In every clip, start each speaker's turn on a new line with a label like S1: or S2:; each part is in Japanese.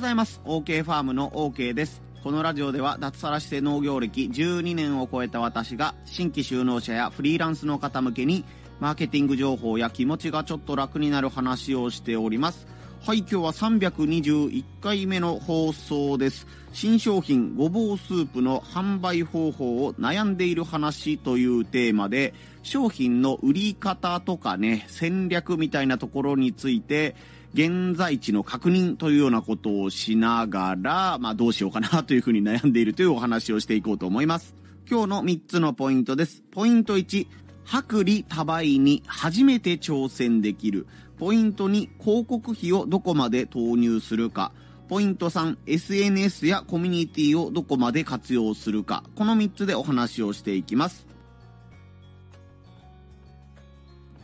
S1: ございます。OK ファームの OK です。このラジオでは脱サラして農業歴12年を超えた私が新規就農者やフリーランスの方向けにマーケティング情報や気持ちがちょっと楽になる話をしております。はい、今日は321回目の放送です。新商品ごぼうスープの販売方法を悩んでいる話というテーマで、商品の売り方とかね、戦略みたいなところについて、現在地の確認というようなことをしながら、まあどうしようかなというふうに悩んでいるというお話をしていこうと思います。今日の3つのポイントです。ポイント1、薄利多売に初めて挑戦できる。ポイント2、広告費をどこまで投入するか。ポイント3、SNS やコミュニティをどこまで活用するか。この3つでお話をしていきます。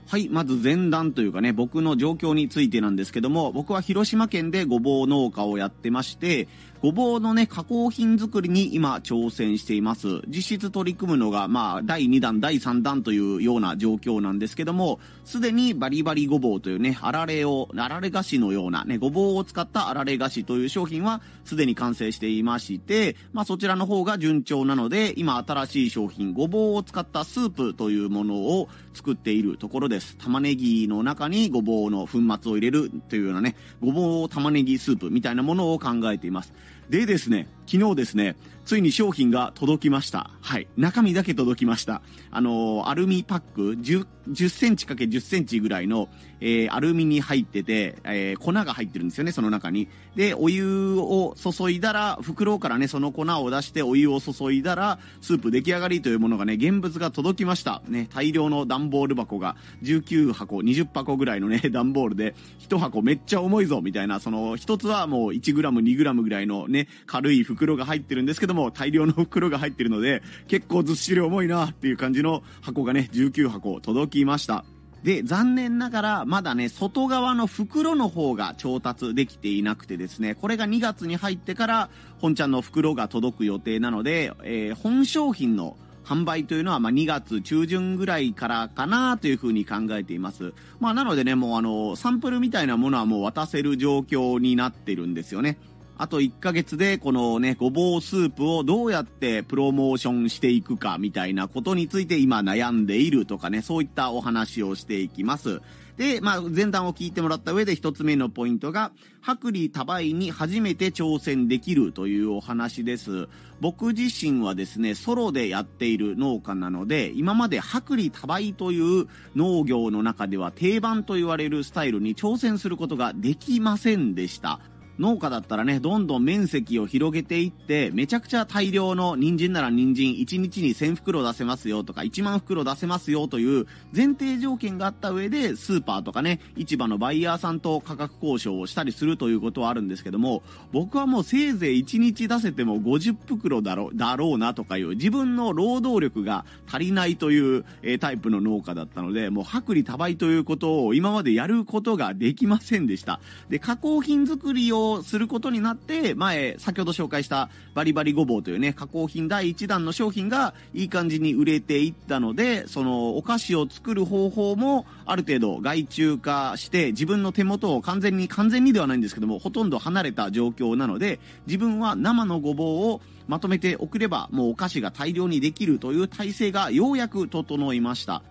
S1: はい、まず前段というかね、僕の状況についてなんですけども、僕は広島県でごぼう農家をやってまして、ごぼうのね、加工品作りに今挑戦しています。実質取り組むのが、まあ、第2弾、第3弾というような状況なんですけども、すでにバリバリごぼうというね、あられを、あられ菓子のようなね、ごぼうを使ったあられ菓子という商品はすでに完成していまして、まあそちらの方が順調なので、今新しい商品、ごぼうを使ったスープというものを作っているところです。玉ねぎの中にごぼうの粉末を入れるというようなね、ごぼう玉ねぎスープみたいなものを考えています。でですね、昨日ですね、ついに商品が届きました。はい。中身だけ届きました。あのー、アルミパック10、10センチ ×10 センチぐらいの、えー、アルミに入ってて、えー、粉が入ってるんですよね、その中に。で、お湯を注いだら、袋からね、その粉を出してお湯を注いだら、スープ出来上がりというものがね、現物が届きました。ね、大量の段ボール箱が19箱、20箱ぐらいのね、段ボールで、1箱めっちゃ重いぞ、みたいな、その、1つはもう 1g、2g ぐらいのね、軽い袋が入ってるんですけども、大量の袋が入ってるので、結構ずっしり重いなっていう感じの箱がね、19箱届きました。で、残念ながら、まだね、外側の袋の方が調達できていなくてですね、これが2月に入ってから、本ちゃんの袋が届く予定なので、えー、本商品の販売というのは、ま2月中旬ぐらいからかなというふうに考えています。まあ、なのでね、もうあの、サンプルみたいなものはもう渡せる状況になってるんですよね。あと1ヶ月でこのね、ごぼうスープをどうやってプロモーションしていくかみたいなことについて今悩んでいるとかね、そういったお話をしていきます。で、まあ、前段を聞いてもらった上で一つ目のポイントが、薄利多売に初めて挑戦できるというお話です。僕自身はですね、ソロでやっている農家なので、今まで薄利多売という農業の中では定番と言われるスタイルに挑戦することができませんでした。農家だったらね、どんどん面積を広げていって、めちゃくちゃ大量の人参なら人参1日に1000袋出せますよとか1万袋出せますよという前提条件があった上で、スーパーとかね、市場のバイヤーさんと価格交渉をしたりするということはあるんですけども、僕はもうせいぜい1日出せても50袋だろう、だろうなとかいう自分の労働力が足りないという、えタイプの農家だったので、もう薄利多売ということを今までやることができませんでした。で、加工品作りをすることになって、前、先ほど紹介したバリバリごぼうというね、加工品第1弾の商品がいい感じに売れていったので、そのお菓子を作る方法もある程度外注化して、自分の手元を完全に、完全にではないんですけども、ほとんど離れた状況なので、自分は生のごぼうをまとめておくれば、もうお菓子が大量にできるという体制がようやく整いました。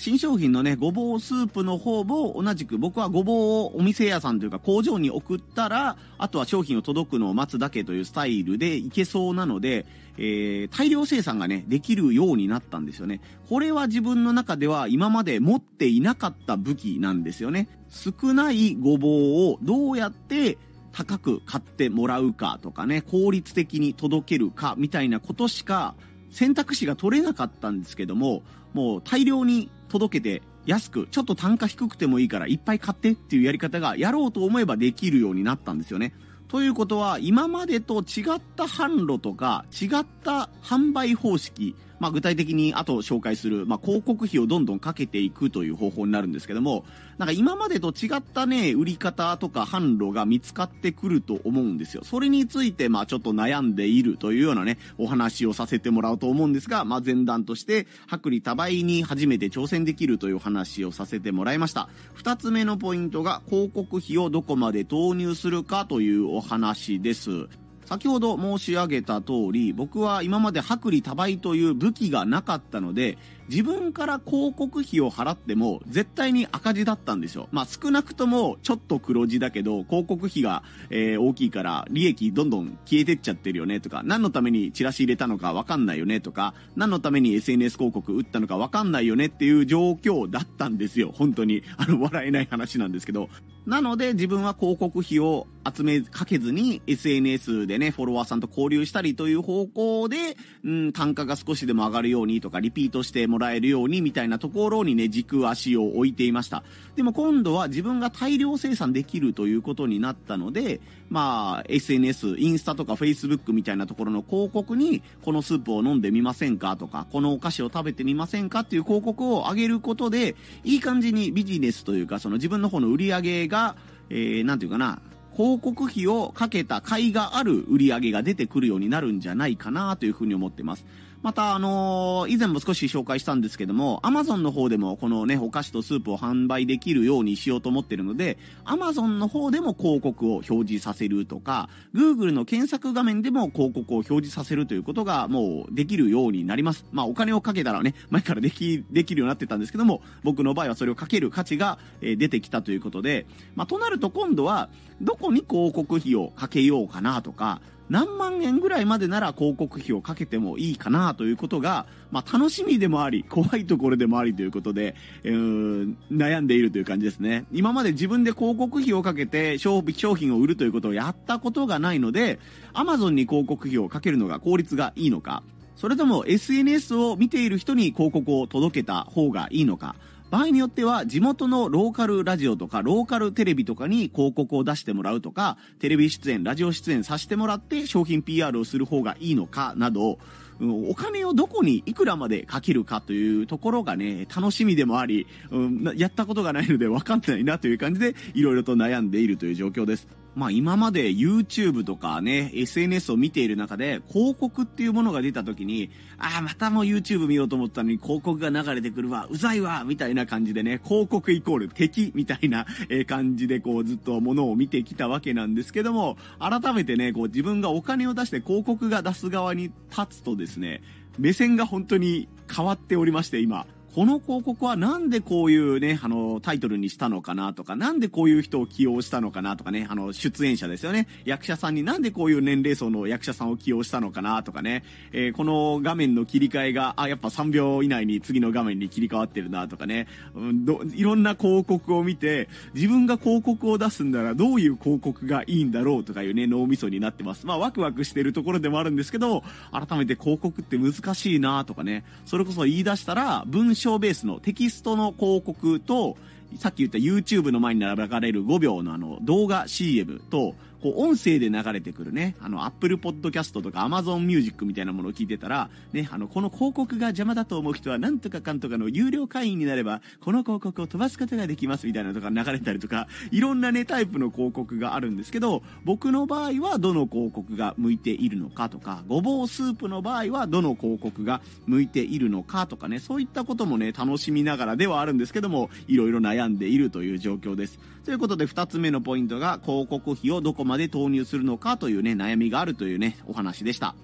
S1: 新商品のね、ごぼうスープの方も同じく僕はごぼうをお店屋さんというか工場に送ったら、あとは商品を届くのを待つだけというスタイルでいけそうなので、えー、大量生産がね、できるようになったんですよね。これは自分の中では今まで持っていなかった武器なんですよね。少ないごぼうをどうやって高く買ってもらうかとかね、効率的に届けるかみたいなことしか選択肢が取れなかったんですけども、もう大量に届けて安く、ちょっと単価低くてもいいからいっぱい買ってっていうやり方がやろうと思えばできるようになったんですよね。ということは、今までと違った販路とか、違った販売方式、まあ、具体的に後紹介する、まあ、広告費をどんどんかけていくという方法になるんですけども、なんか今までと違ったね、売り方とか販路が見つかってくると思うんですよ。それについて、まあ、ちょっと悩んでいるというようなね、お話をさせてもらおうと思うんですが、まあ、前段として、薄利多売に初めて挑戦できるという話をさせてもらいました。二つ目のポイントが、広告費をどこまで投入するかというお話です。先ほど申し上げた通り、僕は今まで薄利多売という武器がなかったので、自分から広告費を払っても絶対に赤字だったんですよ。まあ少なくともちょっと黒字だけど、広告費が、えー、大きいから利益どんどん消えてっちゃってるよねとか、何のためにチラシ入れたのかわかんないよねとか、何のために SNS 広告打ったのかわかんないよねっていう状況だったんですよ。本当に。あの、笑えない話なんですけど。なので自分は広告費を集めかけずに SNS でね、フォロワーさんと交流したりという方向で、うん、単価が少しでも上がるようにとか、リピートしてもらえるようにみたいなところにね、軸足を置いていました。でも今度は自分が大量生産できるということになったので、まあ、SNS、インスタとか Facebook みたいなところの広告に、このスープを飲んでみませんかとか、このお菓子を食べてみませんかっていう広告を上げることで、いい感じにビジネスというか、その自分の方の売り上げが、えー、なんていうかな、広告費をかけた甲斐がある売り上げが出てくるようになるんじゃないかなというふうに思ってます。また、あのー、以前も少し紹介したんですけども、アマゾンの方でもこのね、お菓子とスープを販売できるようにしようと思ってるので、アマゾンの方でも広告を表示させるとか、Google の検索画面でも広告を表示させるということがもうできるようになります。まあ、お金をかけたらね、前からでき、できるようになってたんですけども、僕の場合はそれをかける価値が、え出てきたということで、まあ、となると今度は、どこに広告費をかけようかなとか、何万円ぐらいまでなら広告費をかけてもいいかなということが、まあ、楽しみでもあり、怖いところでもありということで、えー、悩んでいるという感じですね。今まで自分で広告費をかけて商品を売るということをやったことがないので、Amazon に広告費をかけるのが効率がいいのか、それとも SNS を見ている人に広告を届けた方がいいのか、場合によっては地元のローカルラジオとかローカルテレビとかに広告を出してもらうとか、テレビ出演、ラジオ出演させてもらって商品 PR をする方がいいのかなど、お金をどこにいくらまでかけるかというところがね、楽しみでもあり、うん、やったことがないので分かってないなという感じで、いろいろと悩んでいるという状況です。まあ今まで YouTube とかね、SNS を見ている中で、広告っていうものが出た時に、ああ、またもう YouTube 見ようと思ったのに広告が流れてくるわ、うざいわ、みたいな感じでね、広告イコール敵みたいな感じでこうずっとものを見てきたわけなんですけども、改めてね、こう自分がお金を出して広告が出す側に立つとですね、目線が本当に変わっておりまして、今。この広告はなんでこういうね、あの、タイトルにしたのかなとか、なんでこういう人を起用したのかなとかね、あの、出演者ですよね。役者さんになんでこういう年齢層の役者さんを起用したのかなとかね、えー、この画面の切り替えが、あ、やっぱ3秒以内に次の画面に切り替わってるなとかね、うん、どいろんな広告を見て、自分が広告を出すんならどういう広告がいいんだろうとかいうね、脳みそになってます。まあ、ワクワクしてるところでもあるんですけど、改めて広告って難しいなとかね、それこそ言い出したら、文章ベースのテキストの広告と、さっき言った YouTube の前に並べられる5秒のあの動画 CM と、こう、音声で流れてくるね、あの、Apple Podcast とか Amazon Music みたいなものを聞いてたら、ね、あの、この広告が邪魔だと思う人は、なんとかかんとかの有料会員になれば、この広告を飛ばすことができますみたいなとか流れたりとか、いろんなね、タイプの広告があるんですけど、僕の場合はどの広告が向いているのかとか、ごぼうスープの場合はどの広告が向いているのかとかね、そういったこともね、楽しみながらではあるんですけども、いろいろ悩んでいるという状況です。ということで、2つ目のポイントが、広告費をどこまで投入するのかというね、悩みがあるというね、お話でした。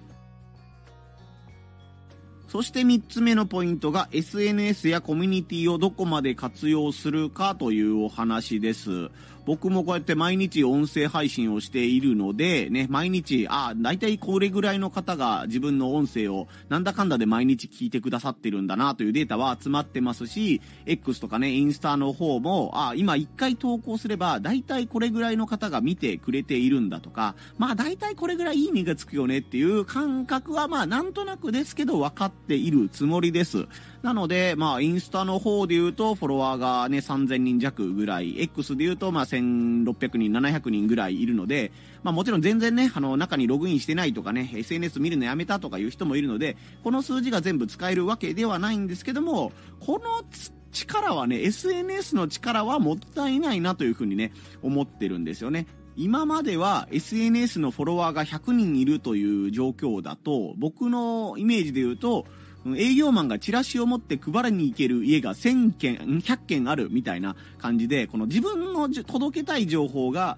S1: そして3つ目のポイントが SNS やコミュニティをどこまで活用するかというお話です。僕もこうやって毎日音声配信をしているので、ね、毎日、あ、大体これぐらいの方が自分の音声をなんだかんだで毎日聞いてくださってるんだなというデータは集まってますし、X とかね、インスタの方も、あ、今1回投稿すれば、大体これぐらいの方が見てくれているんだとか、まあ大体これぐらいいいねがつくよねっていう感覚はまあなんとなくですけど分かっているつもりです。なので、まあ、インスタの方で言うと、フォロワーがね、3000人弱ぐらい、X で言うと、まあ、1600人、700人ぐらいいるので、まあ、もちろん全然ね、あの、中にログインしてないとかね、SNS 見るのやめたとかいう人もいるので、この数字が全部使えるわけではないんですけども、この力はね、SNS の力はもったいないなというふうにね、思ってるんですよね。今までは SNS のフォロワーが100人いるという状況だと、僕のイメージで言うと、営業マンがチラシを持って配りに行ける家が1000件、100件あるみたいな感じで、この自分の届けたい情報が、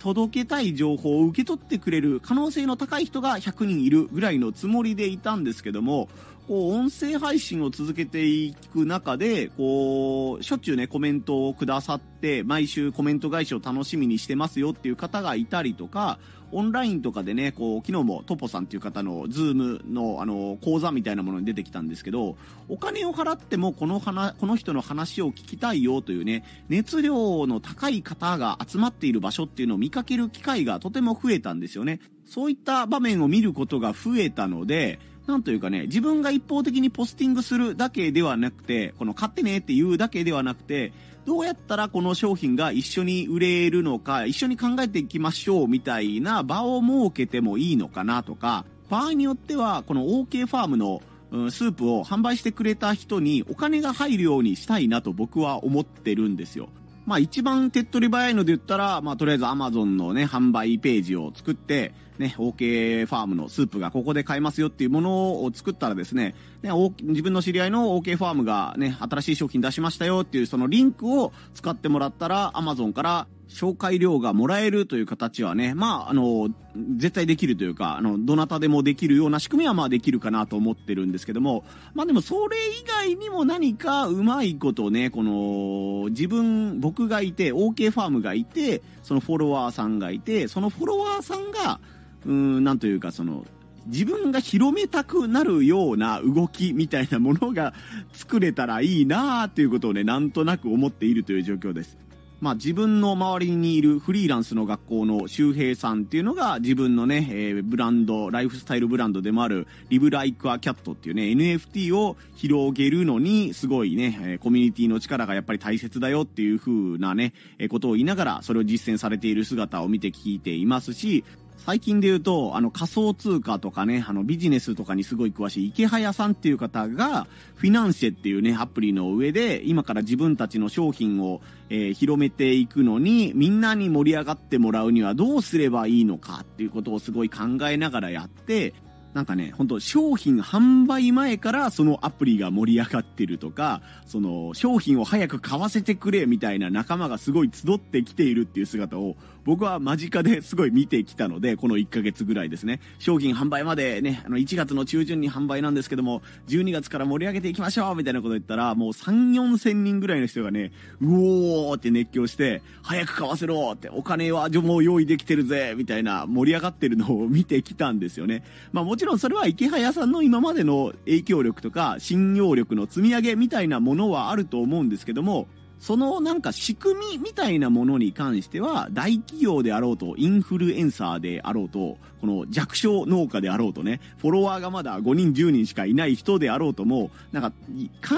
S1: 届けたい情報を受け取ってくれる可能性の高い人が100人いるぐらいのつもりでいたんですけども、こう、音声配信を続けていく中で、こう、しょっちゅうね、コメントをくださって、毎週コメント返しを楽しみにしてますよっていう方がいたりとか、オンラインとかでね、こう、昨日もトポさんっていう方のズームの、あの、講座みたいなものに出てきたんですけど、お金を払ってもこの話、この人の話を聞きたいよというね、熱量の高い方が集まっている場所っていうのを見かける機会がとても増えたんですよね。そういった場面を見ることが増えたので、なんというかね、自分が一方的にポスティングするだけではなくて、この買ってねって言うだけではなくて、どうやったらこの商品が一緒に売れるのか、一緒に考えていきましょうみたいな場を設けてもいいのかなとか、場合によっては、この OK ファームのスープを販売してくれた人にお金が入るようにしたいなと僕は思ってるんですよ。まあ一番手っ取り早いので言ったら、まあとりあえず Amazon のね、販売ページを作って、ね、OK ファームのスープがここで買えますよっていうものを作ったらですね、ね、自分の知り合いの OK ファームがね、新しい商品出しましたよっていうそのリンクを使ってもらったら Amazon から紹介料がもらえるという形はね、まあ、あの、絶対できるというか、あの、どなたでもできるような仕組みはまあできるかなと思ってるんですけども、まあでもそれ以外にも何かうまいことね、この、自分、僕がいて、OK ファームがいて、そのフォロワーさんがいて、そのフォロワーさんが、うん、なんというかその、自分が広めたくなるような動きみたいなものが作れたらいいなーっていうことをね、なんとなく思っているという状況です。まあ自分の周りにいるフリーランスの学校の周平さんっていうのが自分のね、えー、ブランド、ライフスタイルブランドでもあるリブライクアキャットっていうね、NFT を広げるのにすごいね、えコミュニティの力がやっぱり大切だよっていう風なね、えことを言いながらそれを実践されている姿を見て聞いていますし、最近で言うと、あの仮想通貨とかね、あのビジネスとかにすごい詳しい池早さんっていう方が、フィナンシェっていうね、アプリの上で、今から自分たちの商品を、えー、広めていくのに、みんなに盛り上がってもらうにはどうすればいいのかっていうことをすごい考えながらやって、なんかね、本当商品販売前からそのアプリが盛り上がってるとか、その商品を早く買わせてくれみたいな仲間がすごい集ってきているっていう姿を僕は間近ですごい見てきたので、この1ヶ月ぐらいですね。商品販売までね、あの1月の中旬に販売なんですけども、12月から盛り上げていきましょうみたいなこと言ったら、もう3、4千人ぐらいの人がね、うおーって熱狂して、早く買わせろって、お金はもう用意できてるぜみたいな盛り上がってるのを見てきたんですよね。まあもちろんそれは池早さんの今までの影響力とか信用力の積み上げみたいなものはあると思うんですけども、そのなんか仕組みみたいなものに関しては、大企業であろうと、インフルエンサーであろうと、この弱小農家であろうとね、フォロワーがまだ5人10人しかいない人であろうとも、なんか考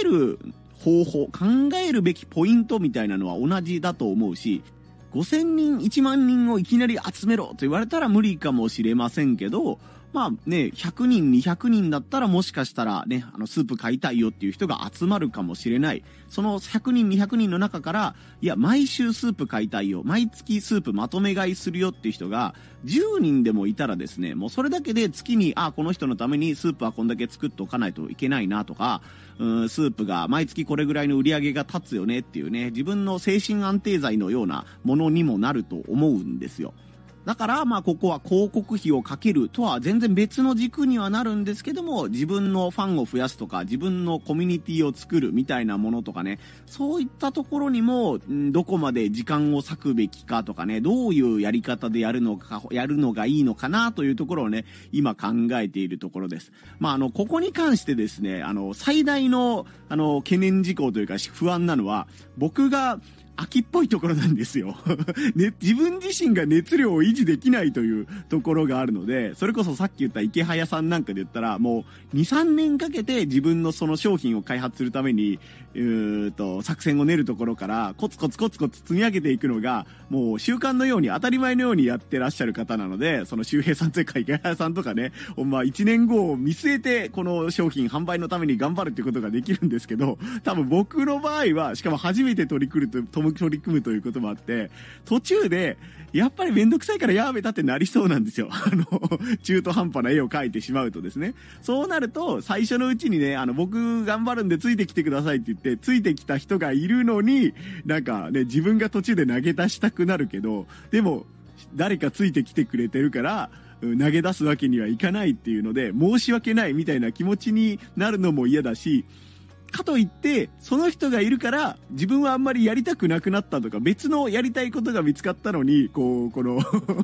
S1: える方法、考えるべきポイントみたいなのは同じだと思うし、5000人、1万人をいきなり集めろと言われたら無理かもしれませんけど、まあね、100人、200人だったらもしかしたらね、あの、スープ買いたいよっていう人が集まるかもしれない。その100人、200人の中から、いや、毎週スープ買いたいよ。毎月スープまとめ買いするよっていう人が、10人でもいたらですね、もうそれだけで月に、あ、この人のためにスープはこんだけ作っておかないといけないなとか、うん、スープが毎月これぐらいの売り上げが立つよねっていうね、自分の精神安定剤のようなものにもなると思うんですよ。だから、まあ、ここは広告費をかけるとは全然別の軸にはなるんですけども、自分のファンを増やすとか、自分のコミュニティを作るみたいなものとかね、そういったところにも、どこまで時間を割くべきかとかね、どういうやり方でやるのか、やるのがいいのかなというところをね、今考えているところです。まあ、あの、ここに関してですね、あの、最大の、あの、懸念事項というか不安なのは、僕が秋っぽいところなんですよ。ね、自分自身が熱量を維持できないというところがあるので、それこそさっき言った池早さんなんかで言ったら、もう2、3年かけて自分のその商品を開発するために、うーと、作戦を練るところから、コツコツコツコツ積み上げていくのが、もう習慣のように当たり前のようにやってらっしゃる方なので、その周平さんというか池早さんとかね、ほんま1年後を見据えて、この商品販売のために頑張るっていうことができるんですけど、多分僕の場合は、しかも初めて取り組むと、取り組むということもあって、途中で、やっぱりめんどくさいからやめたってなりそうなんですよ。あの、中途半端な絵を描いてしまうとですね。そうなると、最初のうちにね、あの、僕頑張るんでついてきてくださいって言って、ついてきた人がいるのに、なんかね、自分が途中で投げ出したくなるけど、でも、誰かついてきてくれてるから、投げ出すわけにはいかないっていうので、申し訳ないみたいな気持ちになるのも嫌だし、かといって、その人がいるから、自分はあんまりやりたくなくなったとか、別のやりたいことが見つかったのに、こう、この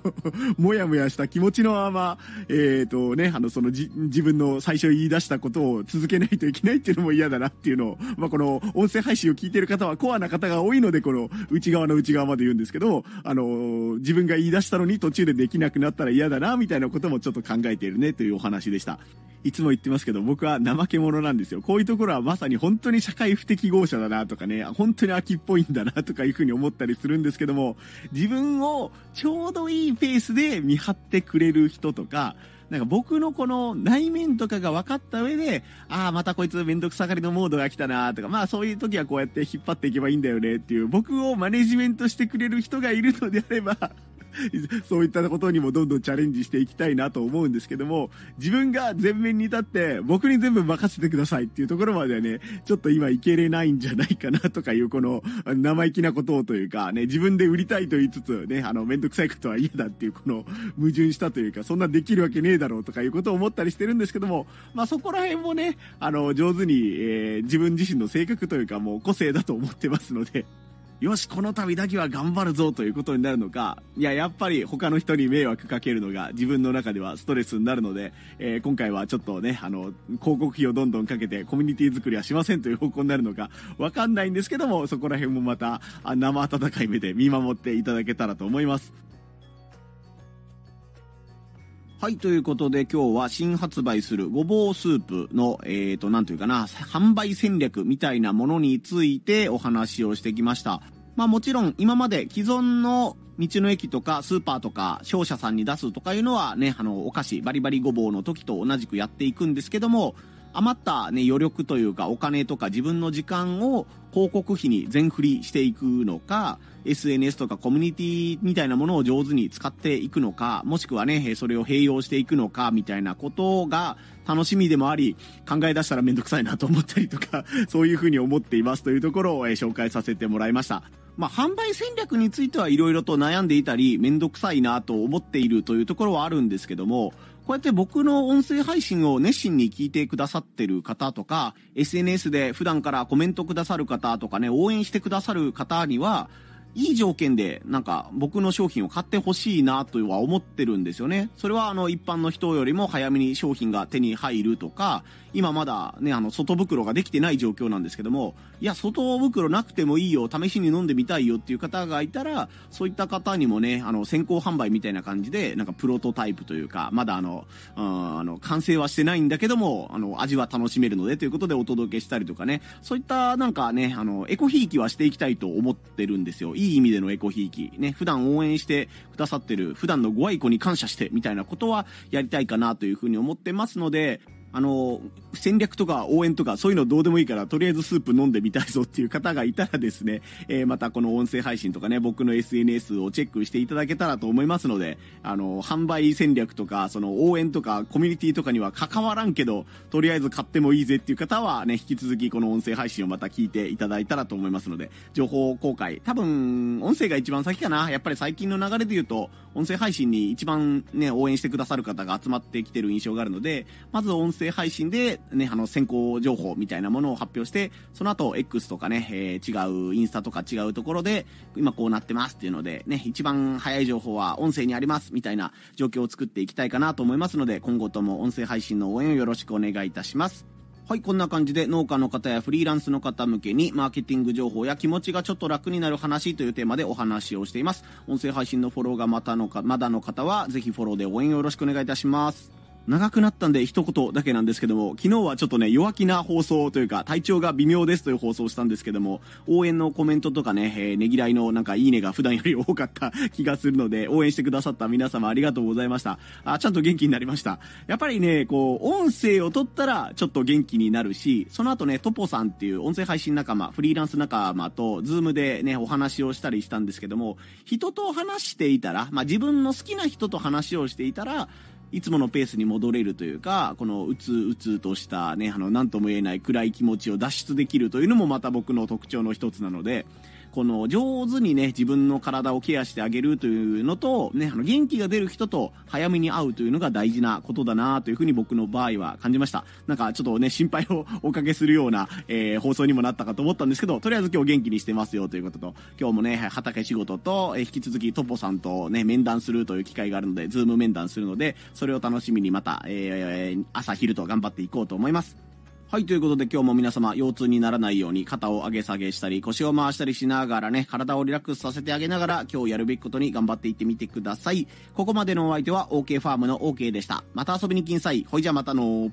S1: もやもやした気持ちのまま、えっ、ー、とね、あの、そのじ、自分の最初言い出したことを続けないといけないっていうのも嫌だなっていうのを、まあ、この、音声配信を聞いてる方はコアな方が多いので、この、内側の内側まで言うんですけど、あの、自分が言い出したのに途中でできなくなったら嫌だな、みたいなこともちょっと考えているね、というお話でした。いつも言ってますけど、僕は怠け者なんですよ。こういうところはまさに本当に社会不適合者だなとかね、本当に秋っぽいんだなとかいうふうに思ったりするんですけども、自分をちょうどいいペースで見張ってくれる人とか、なんか僕のこの内面とかが分かった上で、ああ、またこいつめんどくさがりのモードが来たなとか、まあそういう時はこうやって引っ張っていけばいいんだよねっていう、僕をマネジメントしてくれる人がいるのであれば そういったことにもどんどんチャレンジしていきたいなと思うんですけども、自分が前面に立って僕に全部任せてくださいっていうところまではね、ちょっと今いけれないんじゃないかなとかいうこの生意気なことをというかね、自分で売りたいと言いつつね、あのめんどくさいことは嫌だっていうこの矛盾したというか、そんなできるわけねえだろうとかいうことを思ったりしてるんですけども、まあそこら辺もね、あの上手に、えー、自分自身の性格というかもう個性だと思ってますので、よし、この度だけは頑張るぞということになるのか、いや、やっぱり他の人に迷惑かけるのが自分の中ではストレスになるので、えー、今回はちょっとね、あの、広告費をどんどんかけてコミュニティ作りはしませんという方向になるのか、わかんないんですけども、そこら辺もまた、生温かい目で見守っていただけたらと思います。はい、ということで今日は新発売するごぼうスープの、えっ、ー、と、なんというかな、販売戦略みたいなものについてお話をしてきました。まあもちろん今まで既存の道の駅とかスーパーとか商社さんに出すとかいうのはね、あの、お菓子、バリバリごぼうの時と同じくやっていくんですけども、余ったね、余力というかお金とか自分の時間を広告費に全振りしていくのか、SNS とかコミュニティみたいなものを上手に使っていくのか、もしくはね、それを併用していくのか、みたいなことが楽しみでもあり、考え出したらめんどくさいなと思ったりとか、そういうふうに思っていますというところを、え紹介させてもらいました。まあ、販売戦略についてはいろいろと悩んでいたり、めんどくさいなと思っているというところはあるんですけども、こうやって僕の音声配信を熱心に聞いてくださってる方とか、SNS で普段からコメントくださる方とかね、応援してくださる方には、いい条件で、なんか、僕の商品を買ってほしいなとは思ってるんですよね。それは、あの、一般の人よりも早めに商品が手に入るとか、今まだね、あの、外袋ができてない状況なんですけども、いや、外袋なくてもいいよ、試しに飲んでみたいよっていう方がいたら、そういった方にもね、あの、先行販売みたいな感じで、なんか、プロトタイプというか、まだあの、うん、あの、完成はしてないんだけども、あの、味は楽しめるのでということでお届けしたりとかね、そういったなんかね、あの、エコひいきはしていきたいと思ってるんですよ。いいい意味でのエコひいき。ね、普段応援してくださってる、普段のご愛顧に感謝してみたいなことはやりたいかなというふうに思ってますので、あの、戦略とか応援とかそういうのどうでもいいから、とりあえずスープ飲んでみたいぞっていう方がいたらですね、えー、またこの音声配信とかね、僕の SNS をチェックしていただけたらと思いますので、あの、販売戦略とか、その応援とかコミュニティとかには関わらんけど、とりあえず買ってもいいぜっていう方はね、引き続きこの音声配信をまた聞いていただいたらと思いますので、情報公開、多分、音声が一番先かな。やっぱり最近の流れで言うと、音声配信に一番ね、応援してくださる方が集まってきてる印象があるので、まず音声声配信で、ね、あの、先行情報みたいなものを発表して、その後、X とかね、えー、違う、インスタとか違うところで、今こうなってますっていうので、ね、一番早い情報は音声にあります、みたいな状況を作っていきたいかなと思いますので、今後とも音声配信の応援をよろしくお願いいたします。はい、こんな感じで農家の方やフリーランスの方向けにマーケティング情報や気持ちがちょっと楽になる話というテーマでお話をしています。音声配信のフォローがまたのか、まだの方はぜひフォローで応援よろしくお願いいたします。長くなったんで一言だけなんですけども、昨日はちょっとね、弱気な放送というか、体調が微妙ですという放送をしたんですけども、応援のコメントとかね、えー、ねぎらいのなんかいいねが普段より多かった気がするので、応援してくださった皆様ありがとうございました。あ、ちゃんと元気になりました。やっぱりね、こう、音声を取ったらちょっと元気になるし、その後ね、トポさんっていう音声配信仲間、フリーランス仲間と、ズームでね、お話をしたりしたんですけども、人と話していたら、まあ自分の好きな人と話をしていたら、いつものペースに戻れるというか、このうつうつとしたね、あの、なんとも言えない暗い気持ちを脱出できるというのもまた僕の特徴の一つなので、この上手にね、自分の体をケアしてあげるというのと、ね、あの元気が出る人と早めに会うというのが大事なことだなというふうに僕の場合は感じました。なんかちょっとね、心配をおかけするような、えー、放送にもなったかと思ったんですけど、とりあえず今日元気にしてますよということと、今日もね、畑仕事と、えー、引き続きトポさんとね、面談するという機会があるので、ズーム面談するので、それを楽しみにまた、えー、朝昼と頑張っていこうと思います。はい、ということで今日も皆様腰痛にならないように肩を上げ下げしたり腰を回したりしながらね、体をリラックスさせてあげながら今日やるべきことに頑張っていってみてください。ここまでのお相手は OK ファームの OK でした。また遊びに来んさい。ほいじゃまたの